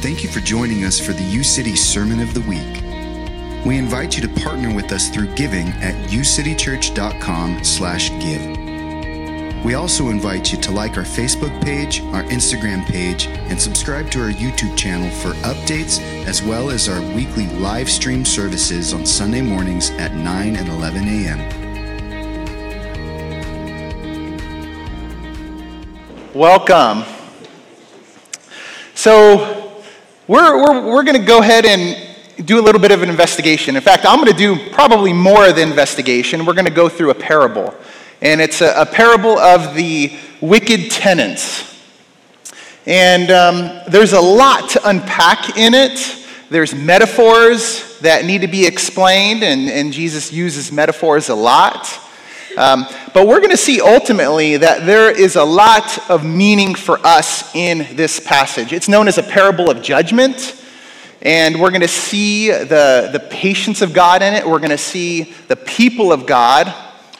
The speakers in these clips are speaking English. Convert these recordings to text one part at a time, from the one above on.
Thank you for joining us for the U City Sermon of the Week. We invite you to partner with us through giving at ucitychurch.com/give. We also invite you to like our Facebook page, our Instagram page, and subscribe to our YouTube channel for updates as well as our weekly live stream services on Sunday mornings at 9 and 11 a.m. Welcome. So, we're, we're, we're going to go ahead and do a little bit of an investigation. In fact, I'm going to do probably more of the investigation. We're going to go through a parable. And it's a, a parable of the wicked tenants. And um, there's a lot to unpack in it. There's metaphors that need to be explained, and, and Jesus uses metaphors a lot. Um, but we're going to see ultimately that there is a lot of meaning for us in this passage. It's known as a parable of judgment. And we're going to see the, the patience of God in it. We're going to see the people of God.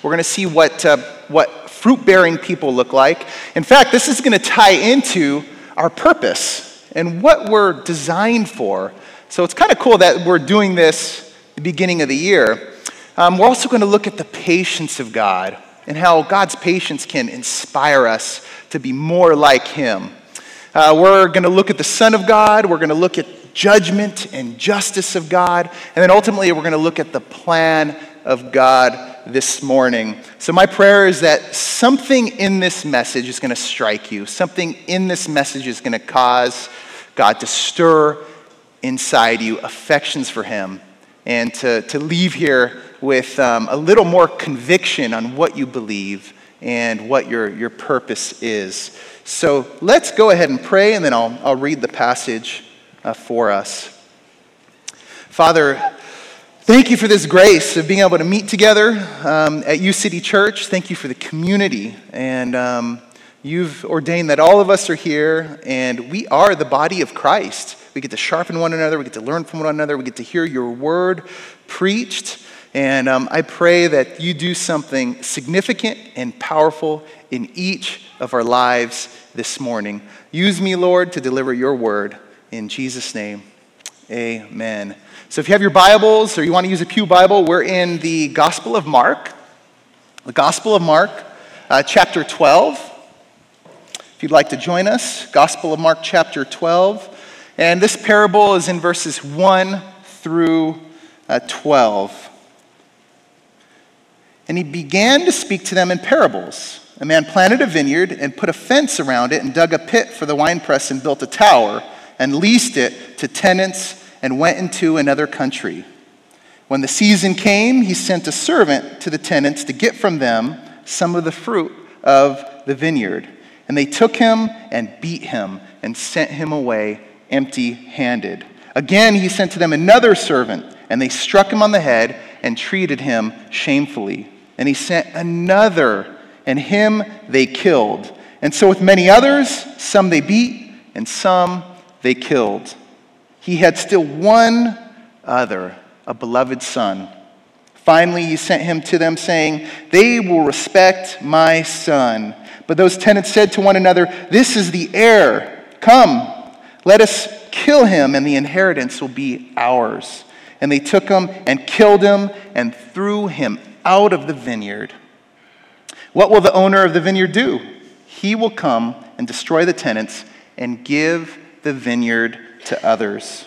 We're going to see what, uh, what fruit bearing people look like. In fact, this is going to tie into our purpose and what we're designed for. So it's kind of cool that we're doing this the beginning of the year. Um, we're also going to look at the patience of God and how God's patience can inspire us to be more like Him. Uh, we're going to look at the Son of God. We're going to look at judgment and justice of God. And then ultimately, we're going to look at the plan of God this morning. So, my prayer is that something in this message is going to strike you, something in this message is going to cause God to stir inside you affections for Him and to, to leave here with um, a little more conviction on what you believe and what your, your purpose is. So let's go ahead and pray, and then I'll, I'll read the passage uh, for us. Father, thank you for this grace of being able to meet together um, at U City Church. Thank you for the community. And um, you've ordained that all of us are here, and we are the body of Christ. We get to sharpen one another, we get to learn from one another, we get to hear your word preached. And um, I pray that you do something significant and powerful in each of our lives this morning. Use me, Lord, to deliver your word. In Jesus' name, amen. So if you have your Bibles or you want to use a Pew Bible, we're in the Gospel of Mark. The Gospel of Mark, uh, chapter 12. If you'd like to join us, Gospel of Mark, chapter 12. And this parable is in verses 1 through uh, 12. And he began to speak to them in parables. A man planted a vineyard and put a fence around it and dug a pit for the winepress and built a tower and leased it to tenants and went into another country. When the season came, he sent a servant to the tenants to get from them some of the fruit of the vineyard. And they took him and beat him and sent him away empty handed. Again, he sent to them another servant, and they struck him on the head and treated him shamefully. And he sent another, and him they killed. And so, with many others, some they beat, and some they killed. He had still one other, a beloved son. Finally, he sent him to them, saying, They will respect my son. But those tenants said to one another, This is the heir. Come, let us kill him, and the inheritance will be ours. And they took him and killed him and threw him out of the vineyard. What will the owner of the vineyard do? He will come and destroy the tenants and give the vineyard to others.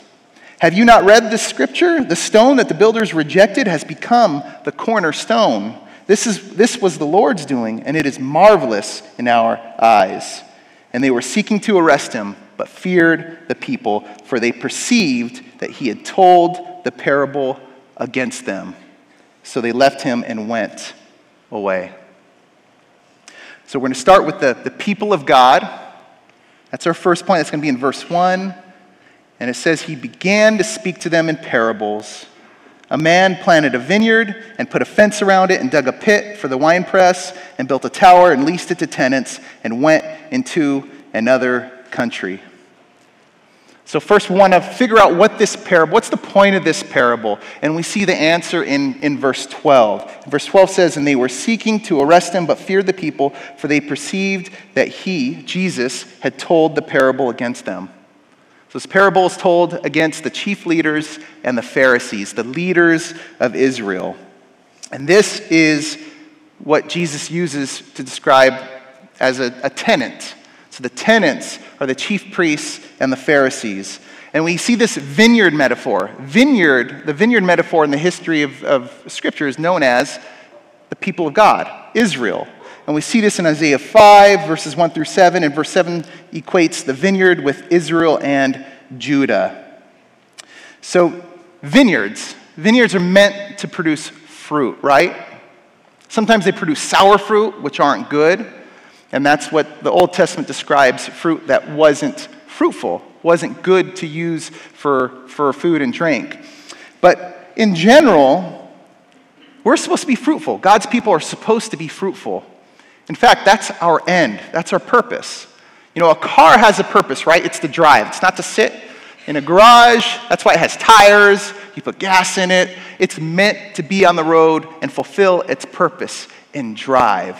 Have you not read this scripture? The stone that the builders rejected has become the cornerstone. This, is, this was the Lord's doing, and it is marvelous in our eyes. And they were seeking to arrest him but feared the people, for they perceived that he had told the parable against them. So they left him and went away. So we're going to start with the, the people of God. That's our first point. That's going to be in verse 1. And it says, He began to speak to them in parables. A man planted a vineyard and put a fence around it and dug a pit for the winepress and built a tower and leased it to tenants and went into another country. So, first, we want to figure out what this parable, what's the point of this parable? And we see the answer in, in verse 12. Verse 12 says, And they were seeking to arrest him, but feared the people, for they perceived that he, Jesus, had told the parable against them. So this parable is told against the chief leaders and the Pharisees, the leaders of Israel. And this is what Jesus uses to describe as a, a tenant. So the tenants are the chief priests and the Pharisees. And we see this vineyard metaphor. Vineyard, the vineyard metaphor in the history of, of Scripture is known as the people of God, Israel. And we see this in Isaiah 5, verses 1 through 7. And verse 7 equates the vineyard with Israel and Judah. So, vineyards. Vineyards are meant to produce fruit, right? Sometimes they produce sour fruit, which aren't good. And that's what the Old Testament describes fruit that wasn't fruitful, wasn't good to use for, for food and drink. But in general, we're supposed to be fruitful. God's people are supposed to be fruitful. In fact, that's our end, that's our purpose. You know, a car has a purpose, right? It's to drive, it's not to sit in a garage. That's why it has tires. You put gas in it. It's meant to be on the road and fulfill its purpose and drive.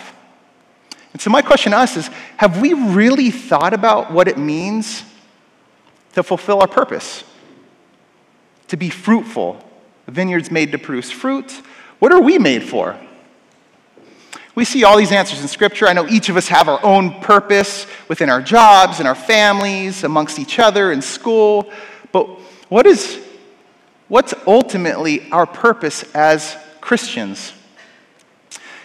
And so, my question to us is have we really thought about what it means to fulfill our purpose? To be fruitful. Vineyard's made to produce fruit. What are we made for? We see all these answers in Scripture. I know each of us have our own purpose within our jobs and our families, amongst each other in school. But what is, what's ultimately our purpose as Christians?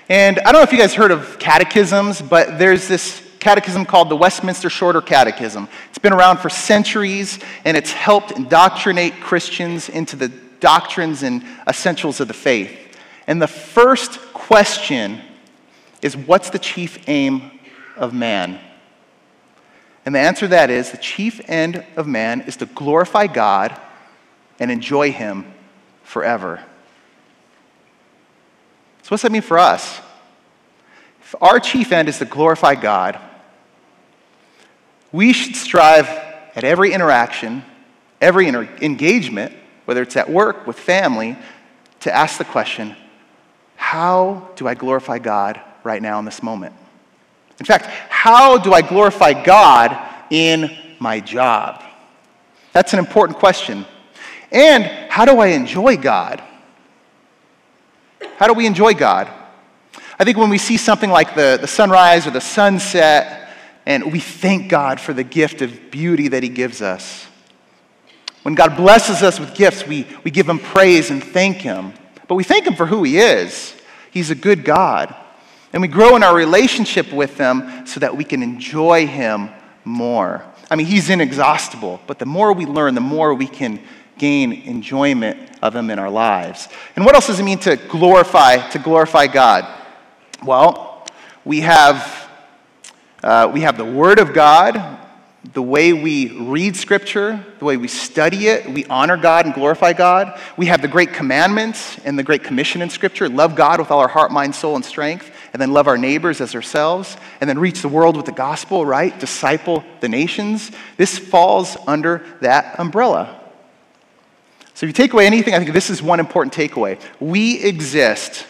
And I don't know if you guys heard of catechisms, but there's this catechism called the Westminster Shorter Catechism. It's been around for centuries, and it's helped indoctrinate Christians into the doctrines and essentials of the faith. And the first question is what's the chief aim of man? And the answer to that is the chief end of man is to glorify God and enjoy Him forever. So, what's that mean for us? If our chief end is to glorify God, we should strive at every interaction, every inter- engagement, whether it's at work, with family, to ask the question how do I glorify God right now in this moment? In fact, how do I glorify God in my job? That's an important question. And how do I enjoy God? How do we enjoy God? I think when we see something like the, the sunrise or the sunset, and we thank God for the gift of beauty that He gives us. When God blesses us with gifts, we, we give Him praise and thank Him. But we thank Him for who He is. He's a good God. And we grow in our relationship with Him so that we can enjoy Him more. I mean, He's inexhaustible, but the more we learn, the more we can gain enjoyment of Him in our lives. And what else does it mean to glorify, to glorify God? Well, we have, uh, we have the Word of God, the way we read Scripture, the way we study it, we honor God and glorify God. We have the great commandments and the great commission in Scripture love God with all our heart, mind, soul, and strength, and then love our neighbors as ourselves, and then reach the world with the gospel, right? Disciple the nations. This falls under that umbrella. So if you take away anything, I think this is one important takeaway. We exist.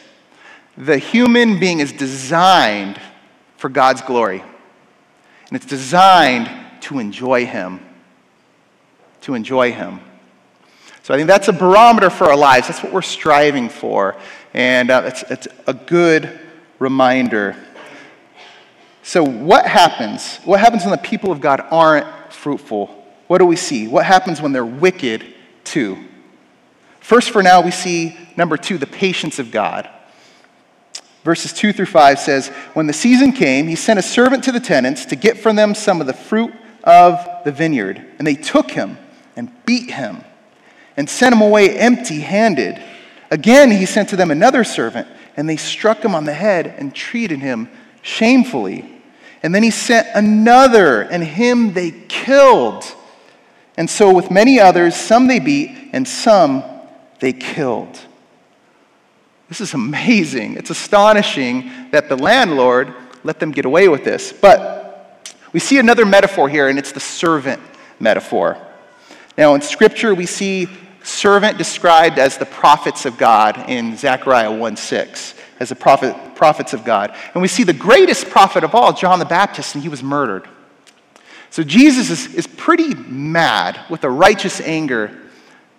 The human being is designed for God's glory. And it's designed to enjoy Him. To enjoy Him. So I think that's a barometer for our lives. That's what we're striving for. And uh, it's, it's a good reminder. So, what happens? What happens when the people of God aren't fruitful? What do we see? What happens when they're wicked too? First, for now, we see number two, the patience of God. Verses 2 through 5 says, When the season came, he sent a servant to the tenants to get from them some of the fruit of the vineyard. And they took him and beat him and sent him away empty handed. Again, he sent to them another servant, and they struck him on the head and treated him shamefully. And then he sent another, and him they killed. And so, with many others, some they beat, and some they killed. This is amazing. It's astonishing that the landlord let them get away with this. But we see another metaphor here, and it's the servant metaphor. Now, in Scripture, we see servant described as the prophets of God in Zechariah 1 6, as the prophet, prophets of God. And we see the greatest prophet of all, John the Baptist, and he was murdered. So Jesus is, is pretty mad with a righteous anger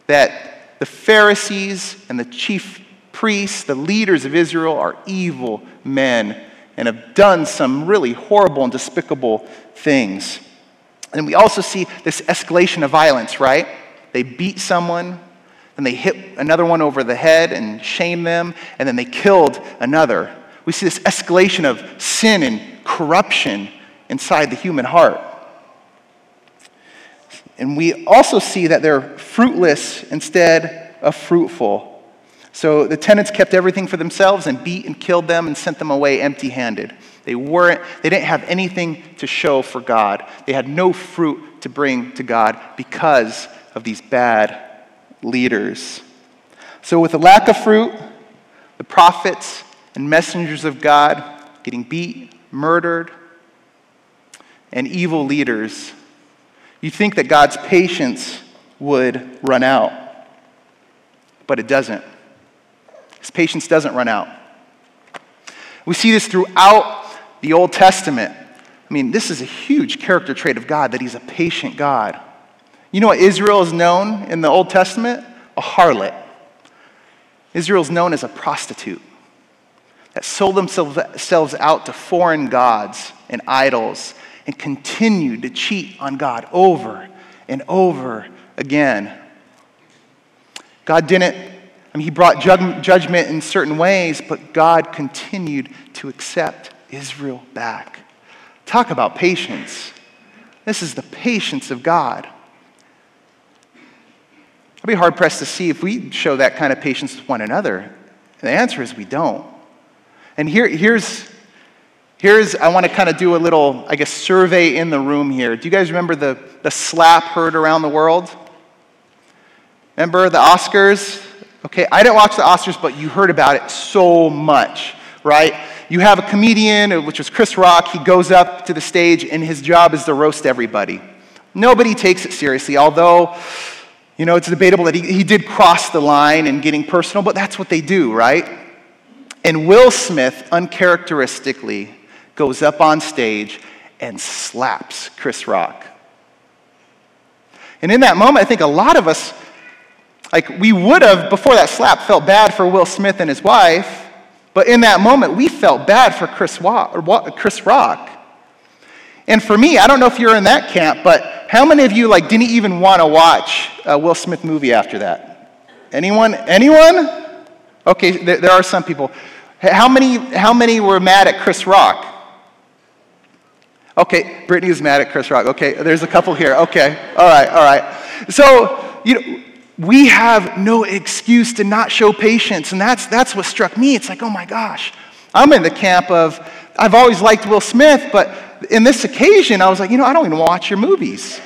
that the Pharisees and the chief priests, the leaders of Israel, are evil men and have done some really horrible and despicable things. And we also see this escalation of violence, right? They beat someone, then they hit another one over the head and shame them, and then they killed another. We see this escalation of sin and corruption inside the human heart. And we also see that they're fruitless instead of fruitful. So the tenants kept everything for themselves and beat and killed them and sent them away empty handed. They, weren't, they didn't have anything to show for God. They had no fruit to bring to God because of these bad leaders. So, with the lack of fruit, the prophets and messengers of God getting beat, murdered, and evil leaders, you think that God's patience would run out. But it doesn't. His patience doesn't run out. We see this throughout the Old Testament. I mean, this is a huge character trait of God that He's a patient God. You know what Israel is known in the Old Testament? A harlot. Israel is known as a prostitute that sold themselves out to foreign gods and idols and continued to cheat on God over and over again. God didn't, I mean, He brought judgment in certain ways, but God continued to accept Israel back. Talk about patience. This is the patience of God. I'd be hard pressed to see if we show that kind of patience with one another. The answer is we don't. And here, here's, here's, I want to kind of do a little, I guess, survey in the room here. Do you guys remember the, the slap heard around the world? Remember the Oscars? Okay, I didn't watch the Oscars, but you heard about it so much, right? You have a comedian, uh, which was Chris Rock. He goes up to the stage, and his job is to roast everybody. Nobody takes it seriously, although you know, it's debatable that he, he did cross the line in getting personal, but that's what they do, right? And Will Smith, uncharacteristically, goes up on stage and slaps Chris Rock. And in that moment, I think a lot of us, like, we would have, before that slap, felt bad for Will Smith and his wife, but in that moment, we felt bad for Chris, Chris Rock. And for me, I don't know if you're in that camp, but how many of you like didn't even want to watch a Will Smith movie after that? Anyone? Anyone? Okay, there, there are some people. How many, how many were mad at Chris Rock? Okay, Brittany is mad at Chris Rock. Okay, there's a couple here. Okay, all right, all right. So, you know, we have no excuse to not show patience, and that's, that's what struck me. It's like, oh my gosh, I'm in the camp of, I've always liked Will Smith, but in this occasion, I was like, you know, I don't even watch your movies.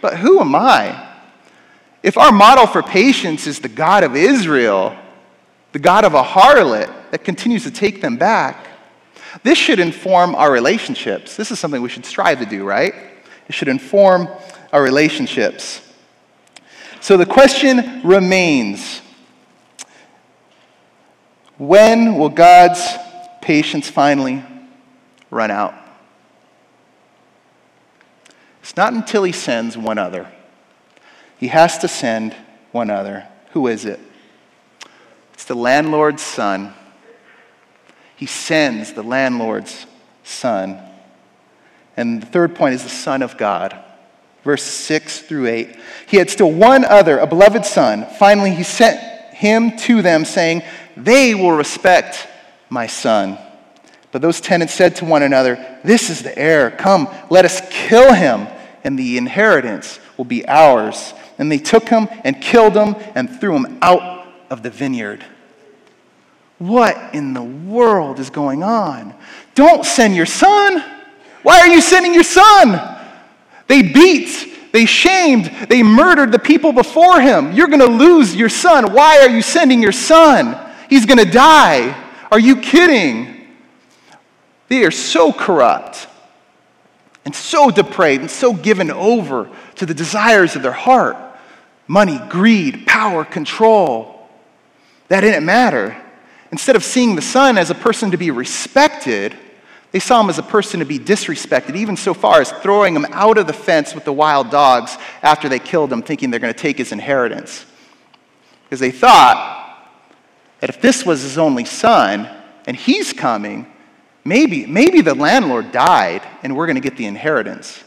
But who am I? If our model for patience is the God of Israel, the God of a harlot that continues to take them back, this should inform our relationships. This is something we should strive to do, right? It should inform our relationships. So the question remains when will God's patience finally run out? It's not until he sends one other. He has to send one other. Who is it? It's the landlord's son. He sends the landlord's son. And the third point is the Son of God. Verse 6 through 8. He had still one other, a beloved son. Finally, he sent him to them, saying, They will respect my son. But those tenants said to one another, This is the heir. Come, let us kill him and the inheritance will be ours. And they took him and killed him and threw him out of the vineyard. What in the world is going on? Don't send your son. Why are you sending your son? They beat, they shamed, they murdered the people before him. You're going to lose your son. Why are you sending your son? He's going to die. Are you kidding? They are so corrupt and so depraved and so given over to the desires of their heart money, greed, power, control. That didn't matter. Instead of seeing the son as a person to be respected, They saw him as a person to be disrespected, even so far as throwing him out of the fence with the wild dogs after they killed him, thinking they're going to take his inheritance. Because they thought that if this was his only son and he's coming, maybe, maybe the landlord died and we're going to get the inheritance,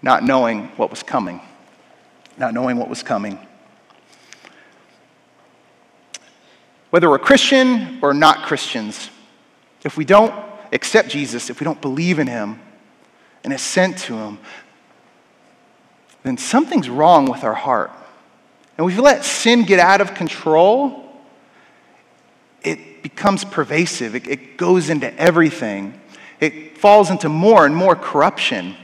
not knowing what was coming. Not knowing what was coming. Whether we're Christian or not Christians, if we don't accept Jesus, if we don't believe in him and assent to him, then something's wrong with our heart. And we let sin get out of control, it becomes pervasive. It, it goes into everything. It falls into more and more corruption.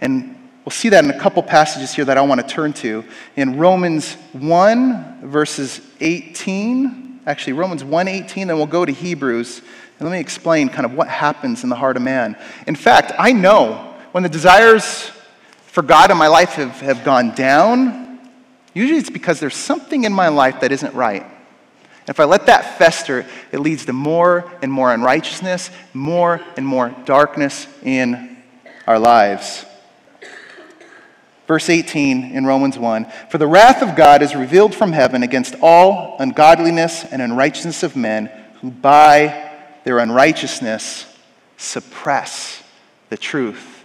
And we'll see that in a couple passages here that I want to turn to. In Romans 1, verses 18, actually, Romans 1 18, then we'll go to Hebrews. And let me explain kind of what happens in the heart of man. In fact, I know when the desires for God in my life have, have gone down, usually it's because there's something in my life that isn't right. And if I let that fester, it leads to more and more unrighteousness, more and more darkness in our lives. Verse 18 in Romans 1 For the wrath of God is revealed from heaven against all ungodliness and unrighteousness of men who by their unrighteousness suppress the truth.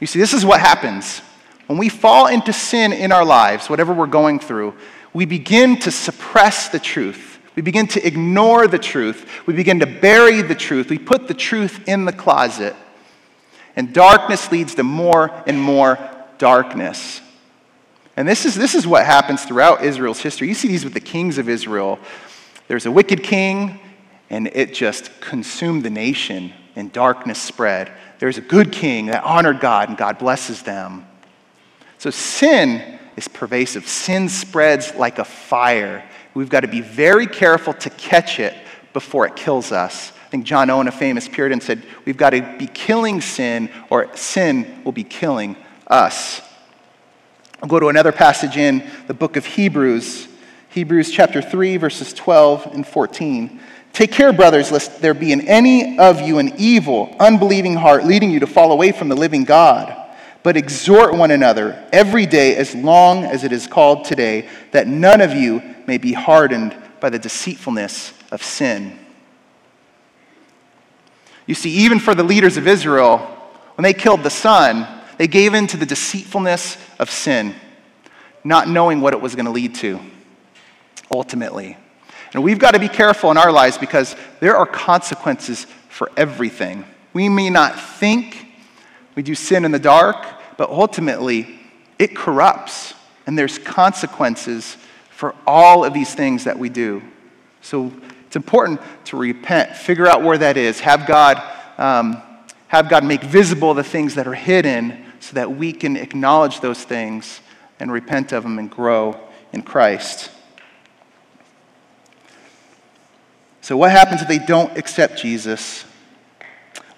You see, this is what happens. When we fall into sin in our lives, whatever we're going through, we begin to suppress the truth. We begin to ignore the truth. We begin to bury the truth. We put the truth in the closet. And darkness leads to more and more darkness. And this is, this is what happens throughout Israel's history. You see these with the kings of Israel. There's a wicked king, and it just consumed the nation, and darkness spread. There's a good king that honored God, and God blesses them. So sin is pervasive. Sin spreads like a fire. We've got to be very careful to catch it before it kills us. I think John Owen, a famous Puritan, said, We've got to be killing sin, or sin will be killing us. I'll go to another passage in the book of Hebrews, Hebrews chapter 3, verses 12 and 14. Take care, brothers, lest there be in any of you an evil, unbelieving heart leading you to fall away from the living God. But exhort one another every day as long as it is called today, that none of you may be hardened by the deceitfulness of sin. You see, even for the leaders of Israel, when they killed the son, they gave in to the deceitfulness of sin, not knowing what it was going to lead to ultimately. And we've got to be careful in our lives because there are consequences for everything. We may not think we do sin in the dark, but ultimately it corrupts, and there's consequences for all of these things that we do. So it's important to repent, figure out where that is, have God, um, have God make visible the things that are hidden so that we can acknowledge those things and repent of them and grow in Christ. So, what happens if they don't accept Jesus?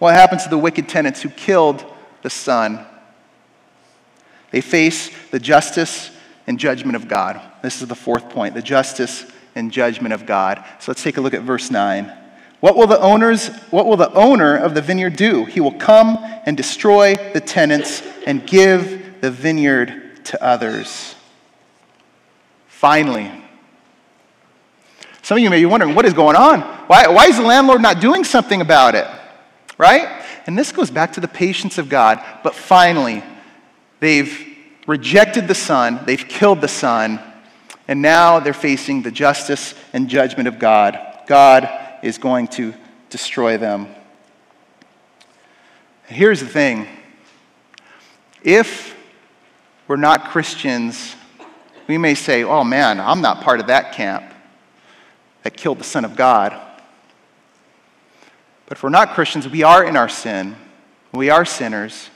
What happens to the wicked tenants who killed the son? They face the justice and judgment of God. This is the fourth point the justice and judgment of God. So let's take a look at verse 9. What will the owners what will the owner of the vineyard do? He will come and destroy the tenants and give the vineyard to others. Finally, some of you may be wondering, what is going on? Why, why is the landlord not doing something about it? Right? And this goes back to the patience of God. But finally, they've rejected the son, they've killed the son, and now they're facing the justice and judgment of God. God is going to destroy them. Here's the thing if we're not Christians, we may say, oh man, I'm not part of that camp that killed the Son of God. But if we're not Christians, we are in our sin. We are sinners.